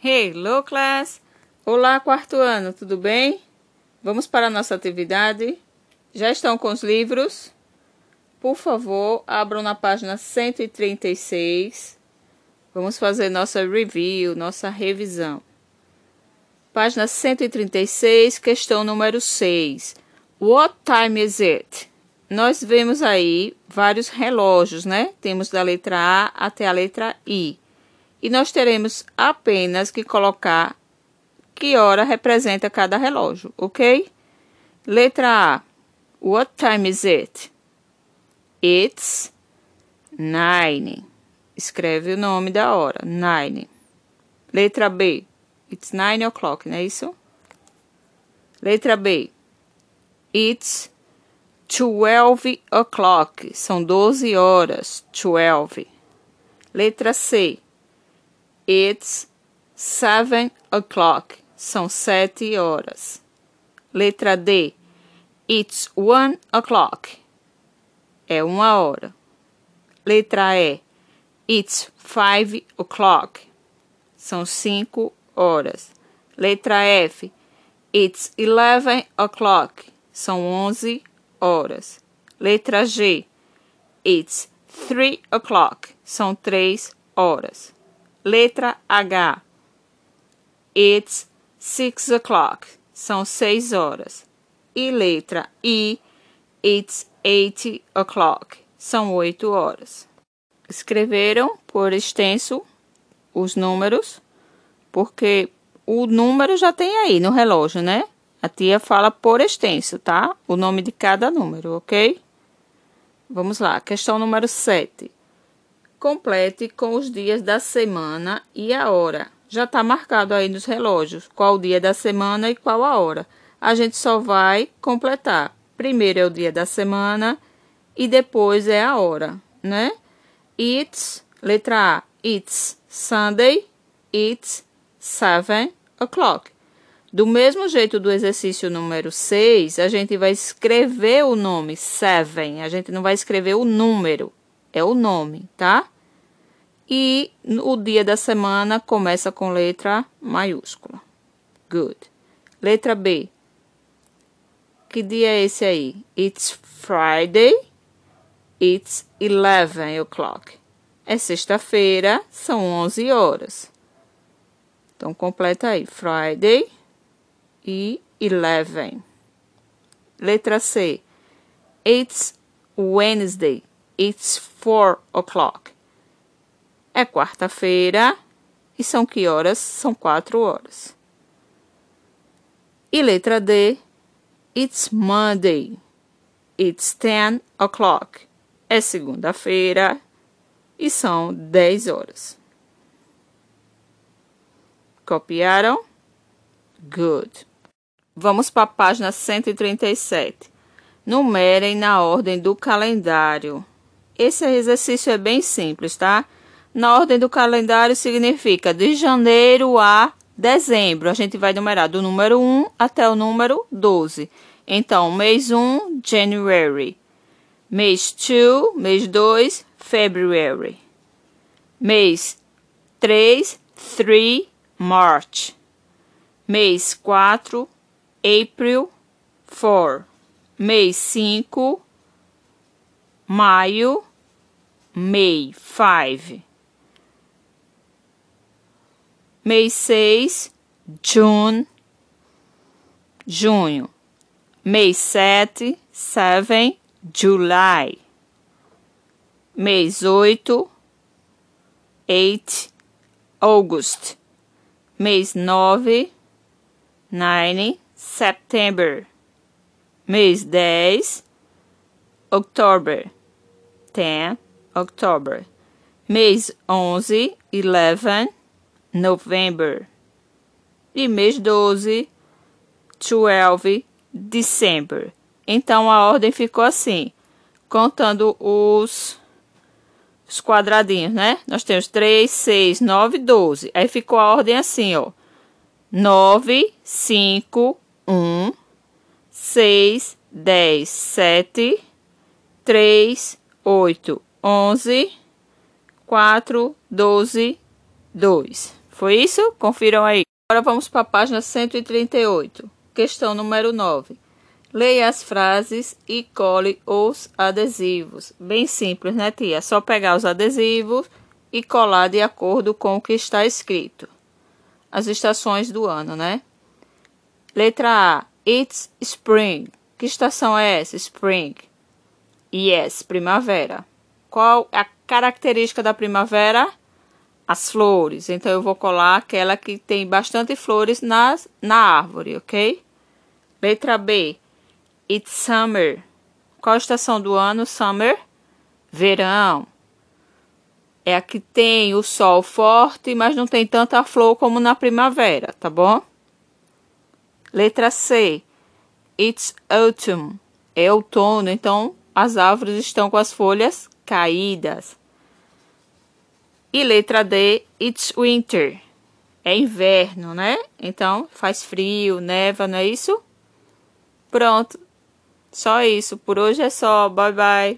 Hello, class! Olá, quarto ano, tudo bem? Vamos para a nossa atividade? Já estão com os livros? Por favor, abram na página 136. Vamos fazer nossa review, nossa revisão. Página 136, questão número 6. What time is it? Nós vemos aí vários relógios, né? Temos da letra A até a letra I. E nós teremos apenas que colocar que hora representa cada relógio, ok? Letra A. What time is it? It's nine. Escreve o nome da hora. Nine. Letra B. It's nine o'clock, não é isso? Letra B. It's twelve o'clock. São doze horas. Twelve. Letra C. It's seven o'clock. São sete horas. Letra D. It's one o'clock. É uma hora. Letra E. It's five o'clock. São cinco horas. Letra F. It's eleven o'clock. São onze horas. Letra G. It's three o'clock. São três horas. Letra H. It's six o'clock. São seis horas. E letra I. It's eight o'clock. São oito horas. Escreveram por extenso os números, porque o número já tem aí no relógio, né? A tia fala por extenso, tá? O nome de cada número, ok? Vamos lá, questão número 7. Complete com os dias da semana e a hora. Já está marcado aí nos relógios qual o dia da semana e qual a hora. A gente só vai completar. Primeiro é o dia da semana e depois é a hora, né? It's, letra A, it's Sunday, it's seven o'clock. Do mesmo jeito do exercício número 6, a gente vai escrever o nome seven. A gente não vai escrever o número, é o nome, tá? E o dia da semana começa com letra maiúscula. Good. Letra B. Que dia é esse aí? It's Friday. It's 11 o'clock. É sexta-feira, são 11 horas. Então, completa aí. Friday e 11. Letra C. It's Wednesday. It's 4 o'clock. É quarta-feira. E são que horas? São 4 horas. E letra D. It's Monday. It's 10 o'clock. É segunda-feira. E são 10 horas. Copiaram? Good. Vamos para a página 137. Numerem na ordem do calendário. Esse exercício é bem simples, tá? Na ordem do calendário significa de janeiro a dezembro. A gente vai numerar do número 1 até o número 12. Então, mês 1, January. Mês 2, mês 2, February. Mês 3, 3, March. Mês 4, April 4. Mês 5, maio, May 5. Mês 6, June, junho. Mês 7, 7, July. Mês 8, 8, August. Mês 9, 9, September. Mês 10, October. 10, October. Mês 11, 11, November. E mês 12, 12, December. Então a ordem ficou assim, contando os, os quadradinhos, né? Nós temos 3, 6, 9, 12. Aí ficou a ordem assim, ó. 9, 5, 1, 6, 10, 7, 3, 8, 11, 4, 12, 2. Foi isso? Confiram aí. Agora vamos para a página 138. Questão número 9. Leia as frases e cole os adesivos. Bem simples, né, tia? É só pegar os adesivos e colar de acordo com o que está escrito. As estações do ano, né? Letra A. It's spring. Que estação é essa? Spring. Yes, primavera. Qual é a característica da primavera? As flores. Então eu vou colar aquela que tem bastante flores nas, na árvore, ok? Letra B. It's summer. Qual a estação do ano? Summer. Verão. É a que tem o sol forte, mas não tem tanta flor como na primavera, tá bom? Letra C. It's autumn. É outono, então as árvores estão com as folhas caídas. E letra D. It's winter. É inverno, né? Então faz frio, neva, não é isso? Pronto. Só isso. Por hoje é só. Bye bye.